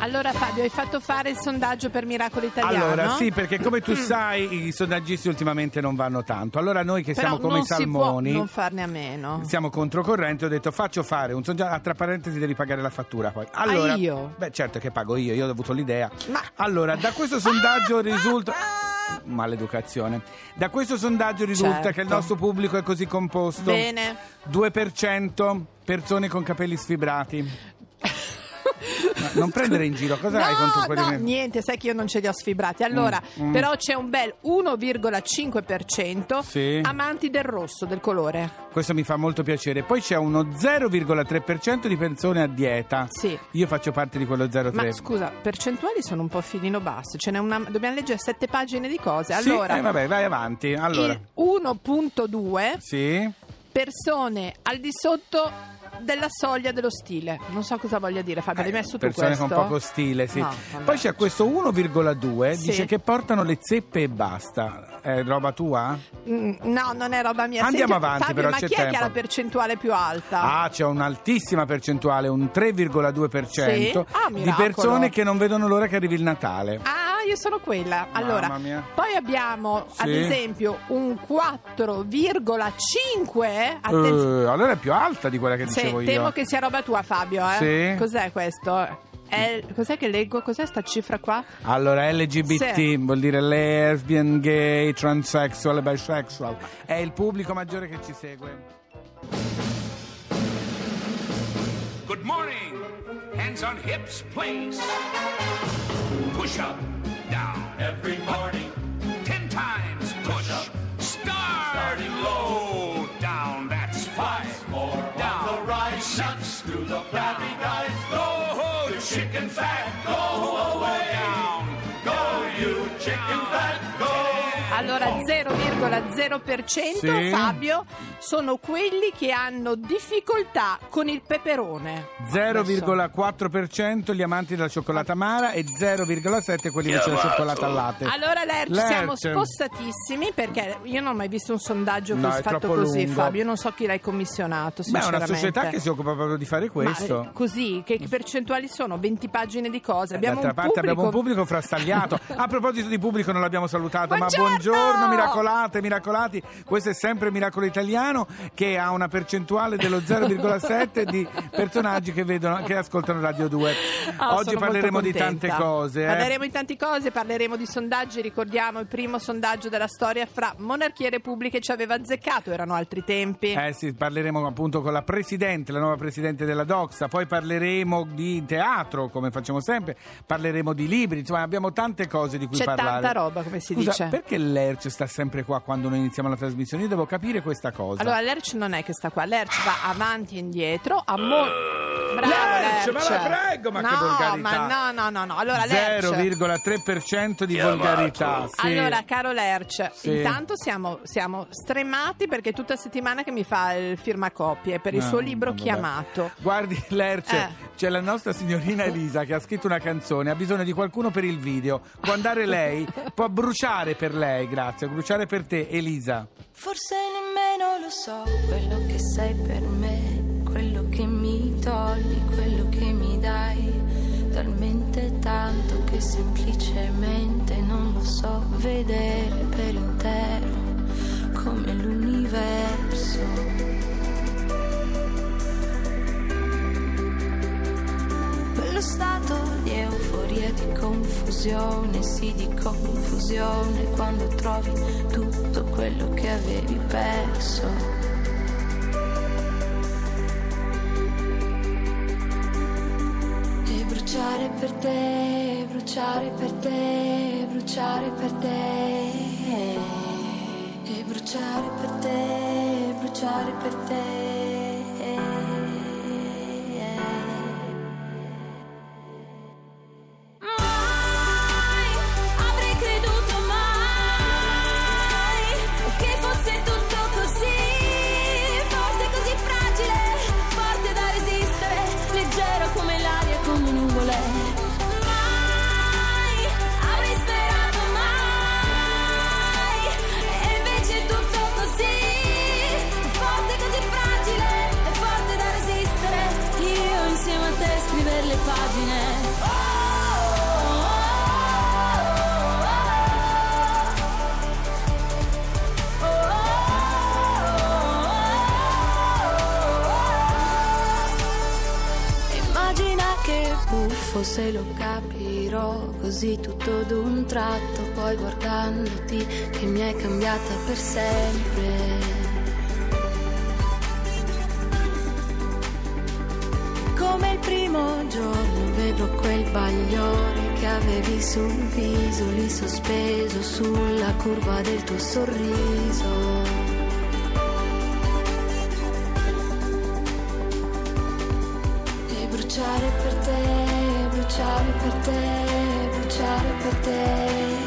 Allora Fabio, hai fatto fare il sondaggio per Miracolo Italiano? Allora, sì, perché come tu sai, i sondaggisti ultimamente non vanno tanto. Allora, noi che Però siamo come i salmoni, non farne a meno. siamo controcorrente. Ho detto, faccio fare un sondaggio. Ah, tra parentesi, devi pagare la fattura poi. Allora, Ah, io? Beh, certo che pago io, io ho avuto l'idea. Ma- Allora, da questo sondaggio risulta. Maleducazione. Da questo sondaggio risulta Certo. che il nostro pubblico è così composto: Bene. 2% persone con capelli sfibrati. Ma non prendere in giro, cosa hai no, contro quelli no, che- niente, sai che io non ce li ho sfibrati. Allora, Mm, mm. però c'è un bel 1,5% Sì. amanti del rosso, del colore. Questo mi fa molto piacere. Poi c'è uno 0,3% di persone a dieta. Sì. Io faccio parte di quello 0,3. Ma scusa, percentuali sono un po' filino basso, ce n'è una, dobbiamo leggere sette pagine di cose. Sì, Allora, eh, vabbè, vai avanti. Allora, il 1.2 sì. Persone al di sotto della soglia dello stile. Non so cosa voglia dire, Fabio, hai messo tu Eh, persone questo? con poco stile, sì. No. Poi c'è questo 1,2 Sì. dice che portano le zeppe e basta. È roba tua? Mm, no, non è roba mia. Andiamo Senti, avanti, Fabio, però ma c'è chi è che tempo. ha la percentuale più alta? Ah, c'è un'altissima percentuale, un 3,2% Sì? Ah, di persone che non vedono l'ora che arrivi il Natale. Ah, io sono quella. Allora, Mamma mia. poi abbiamo ad Sì. esempio un 4,5. Attenzione. Eh, allora è più alta di quella che Sì, dicevo temo io. che sia roba tua, Fabio. Eh? Sì. Cos'è questo? È- cos'è che leggo? Cos'è sta cifra qua? Allora, LGBT Sì. vuol dire lesbian, gay, transsexual e bisexual. È il pubblico maggiore che ci segue. Good morning. Hands on hips, please. Push up, 0,0% Sì. Fabio sono quelli che hanno difficoltà con il peperone. 0,4% gli amanti della cioccolata amara e 0,7% quelli invece della cioccolata al latte. Allora, Lerch, Lerch. siamo spostatissimi perché io non ho mai visto un sondaggio No, fatto così, lungo. Fabio. Io non so chi l'hai commissionato. Beh, è una società che si occupa proprio di fare Ma, questo. eh, così, che percentuali sono? 20 pagine di cose. Abbiamo D'altra un parte pubblico... abbiamo un pubblico frastagliato. A proposito di pubblico non l'abbiamo salutato, Ma ma, certo! buongiorno miracolate, miracolati. Questo è sempre Miracolo Italiano che ha una percentuale dello 0,7 di personaggi che vedono che ascoltano Radio 2. Ah, Oggi parleremo di tante cose, eh. Parleremo di tante cose, parleremo di sondaggi. Ricordiamo il primo sondaggio della storia fra monarchie e repubbliche ci aveva azzeccato, erano altri tempi. Eh sì, parleremo appunto con la presidente, la nuova presidente della Doxa, poi parleremo di teatro, come facciamo sempre, parleremo di libri, insomma abbiamo tante cose di cui C'è parlare. tanta roba, come si Scusa, dice. perché l'Erce sta sempre qua quando noi iniziamo la trasmissione? Io devo capire questa cosa. Allora, l'Erc non è che sta qua, l'Erc va avanti e indietro, a mo- Bravo, Lerch, Lerch. ma la prego, ma no, che volgarità. ma no, no, no, no. Allora, Lerch. 0,3% di volgarità. Sì. Allora, caro Lerch, Sì. intanto siamo, siamo stremati perché è tutta settimana che mi fa il firmacopie per il No, suo libro vabbè. chiamato. Guardi, Lerce, Eh. c'è la nostra signorina Elisa che ha scritto una canzone, ha bisogno di qualcuno per il video. Può andare lei? Può bruciare per lei, grazie, bruciare per te, Elisa. Forse nemmeno lo so quello che sei per me, togli, quello che mi dai, talmente tanto che semplicemente non lo so vedere per intero come l'universo. Quello stato di euforia, di confusione, sì di confusione, quando trovi tutto quello che avevi perso. Per te, bruciare per te, bruciare per te. E bruciare per te, bruciare per te. Buffo se lo capirò così tutto d'un tratto, poi guardandoti che mi hai cambiata per sempre. Come il primo giorno bagliore che avevi sul viso, lì sospeso sulla curva del tuo sorriso. E bruciare per te, bruciare per te, bruciare per te.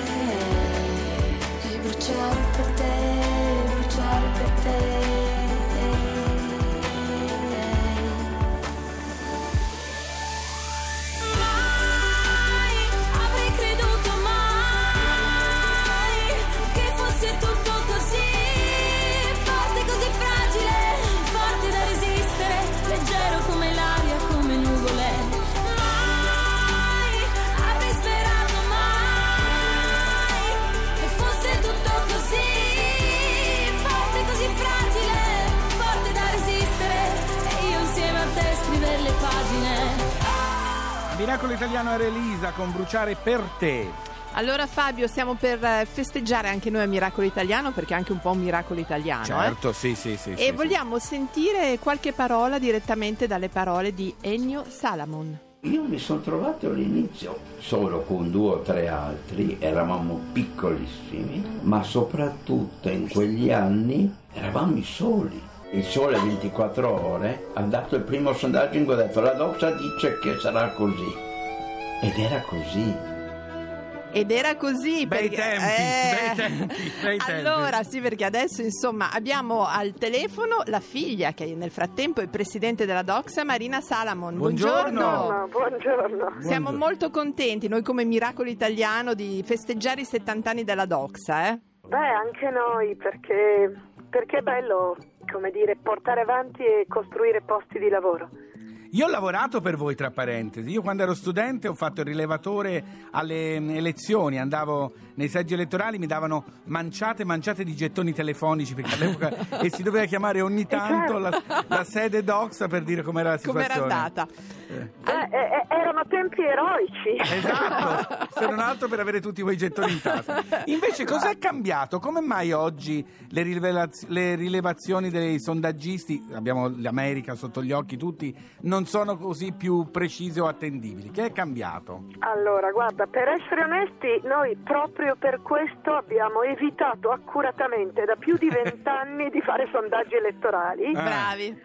Miracolo Italiano era Elisa con Bruciare per te. Allora Fabio, stiamo per eh, festeggiare anche noi a Miracolo Italiano perché è anche un po' un miracolo italiano. eh. Certo, sì, sì, sì. E sì, vogliamo sentire qualche parola direttamente dalle parole di Ennio Salamon. Io mi sono trovato all'inizio solo con due o tre altri, eravamo piccolissimi, ma soprattutto in quegli anni eravamo i soli. Il Sole 24 Ore ha dato il primo sondaggio in cui ha detto la Doxa dice che sarà così. Ed era così. Ed era così Bei perché, tempi, eh, bei tempi, bei tempi. Allora, sì, perché adesso insomma abbiamo al telefono la figlia che nel frattempo è presidente della Doxa, Marina Salamon. Buongiorno. No, buongiorno. Siamo molto contenti, noi come Miracolo Italiano, di festeggiare i 70 anni della Doxa, eh? Beh, anche noi, perché, perché è bello, come dire, portare avanti e costruire posti di lavoro. Io ho lavorato per voi, tra parentesi. Io quando ero studente ho fatto il rilevatore alle mm, elezioni, andavo nei seggi elettorali, mi davano manciate e manciate di gettoni telefonici perché all'epoca e si doveva chiamare ogni tanto la, la sede Doxa per dire com'era la Com'era situazione. andata? Beh, eh, eh, erano tempi eroici. Esatto, se non altro per avere tutti quei gettoni in tasca. Invece cos'è cambiato? Come mai oggi le, rivelaz- le rilevazioni dei sondaggisti, abbiamo l'America sotto gli occhi tutti, non sono così più precise o attendibili? Che è cambiato? Allora, guarda, per essere onesti, noi proprio per questo abbiamo evitato accuratamente da più di vent'anni di fare sondaggi elettorali. Ah. Bravi.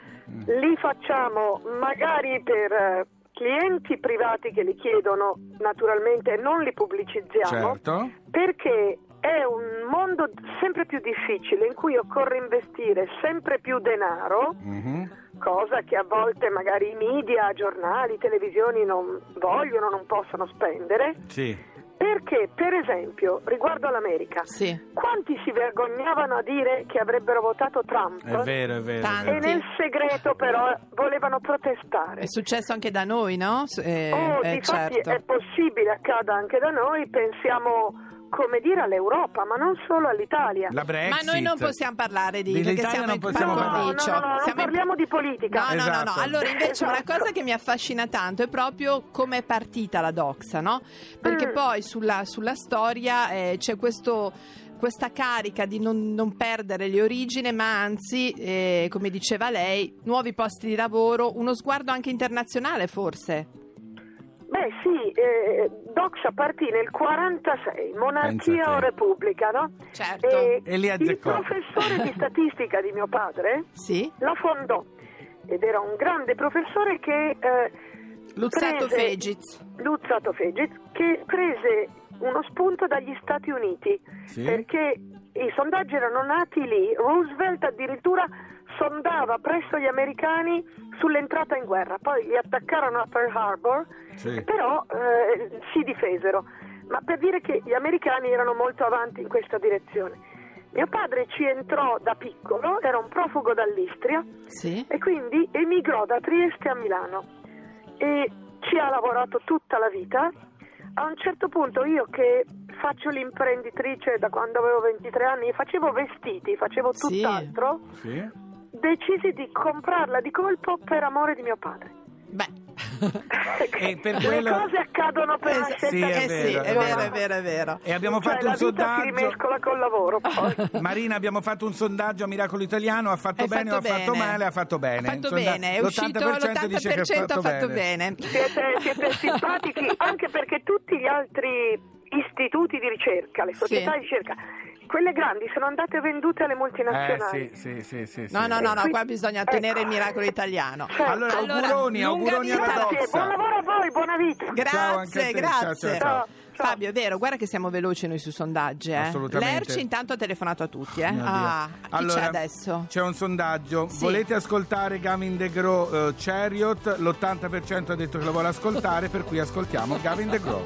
Li facciamo magari per eh, clienti privati che li chiedono, naturalmente non li pubblicizziamo, Certo. perché è un mondo sempre più difficile in cui occorre investire sempre più denaro, Mhm. Cosa che a volte magari i media, giornali, televisioni non vogliono, non possono spendere. Sì. Perché, per esempio, riguardo all'America, Sì. quanti si vergognavano a dire che avrebbero votato Trump È vero, è vero. Tanti. e nel segreto però volevano protestare? È successo anche da noi, no? Eh, oh, eh, difatti certo. è possibile accada anche da noi, pensiamo come dire all'Europa, ma non solo all'Italia. La Brexit. Ma noi non possiamo parlare di perché siamo non in possiamo no, no, parlare. no, Paradiso. no, Siamo in- parliamo di politica. No, no, no, no. Esatto. Allora, invece, una Esatto. cosa che mi affascina tanto è proprio come è partita la doxa, no? Perché Mm. poi sulla, sulla storia eh, c'è questo. Questa carica di non, non perdere le origini, ma anzi, eh, come diceva lei, nuovi posti di lavoro, uno sguardo anche internazionale, forse. Beh sì, eh, Doxa partì nel 46, monarchia o repubblica, no? Certo. E E il professore di statistica di mio padre Sì? la fondò ed era un grande professore che eh, Luzzato prese- Fegiz. Luzzato Fegiz, che prese uno spunto dagli Stati Uniti Sì. perché i sondaggi erano nati lì. Roosevelt addirittura sondava presso gli americani sull'entrata in guerra, poi li attaccarono a Pearl Harbor, Sì. però eh, si difesero. Ma per dire che gli americani erano molto avanti in questa direzione. Mio padre ci entrò da piccolo, era un profugo dall'Istria Sì? e quindi emigrò da Trieste a Milano e ci ha lavorato tutta la vita. A un certo punto io che faccio l'imprenditrice da quando avevo 23 anni, facevo vestiti, facevo Sì. tutt'altro, Sì? Decisi di comprarla di colpo per amore di mio padre. Beh. E per Le quello- cose accadono per una Eh, scelta sì, è eh sì, vero, è vero, vero. è vero, è vero. E abbiamo Cioè, fatto un sondaggio. rimescola col lavoro poi. Marina, abbiamo fatto un sondaggio a Miracolo Italiano, ha fatto Hai bene fatto o ha fatto bene. male? Ha fatto bene. Ha fatto sonda- bene, è uscito l'80% dice che l'80% ha fatto bene. Siete, siete simpatici anche perché tutti gli altri istituti di ricerca, le società Sì. di ricerca, quelle grandi sono andate vendute alle Eh multinazionali. sì, sì, sì, sì, sì. No, no, no, no, Qui- qua bisogna tenere il ecco. miracolo italiano. Certo. Allora, Allora, auguroni, lunga auguroni alla Grazie, buon lavoro a voi, buona vita. Grazie, grazie. ciao, ciao, ciao. Fabio, è vero, guarda che siamo veloci noi sui sondaggi. Eh? Assolutamente. Lerci intanto ha telefonato a tutti. Eh? Dio. Ah, chi Allora, c'è adesso? C'è un sondaggio. Sì. Volete ascoltare Gavin DeGraw eh, Chariot? L'80% ha detto che lo vuole ascoltare, per cui ascoltiamo Gavin DeGraw.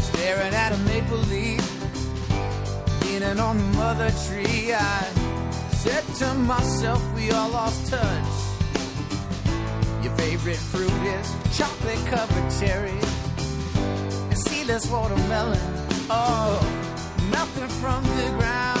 staring at a maple leaf, leaning on the mother tree. I said to myself, we all lost touch. Your favorite fruit is chocolate covered cherry and seedless watermelon. Oh, nothing from the ground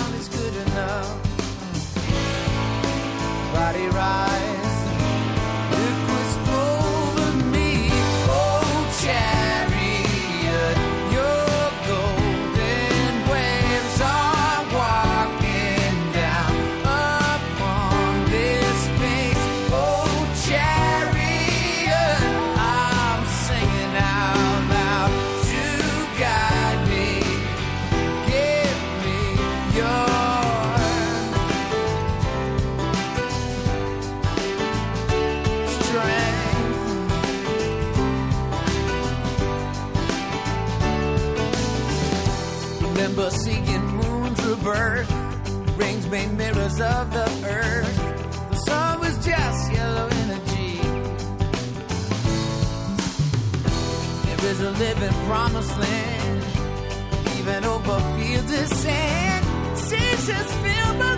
to live in promised land, even over fields of sand. Seas just fill the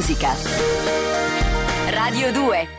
musica. Radio 2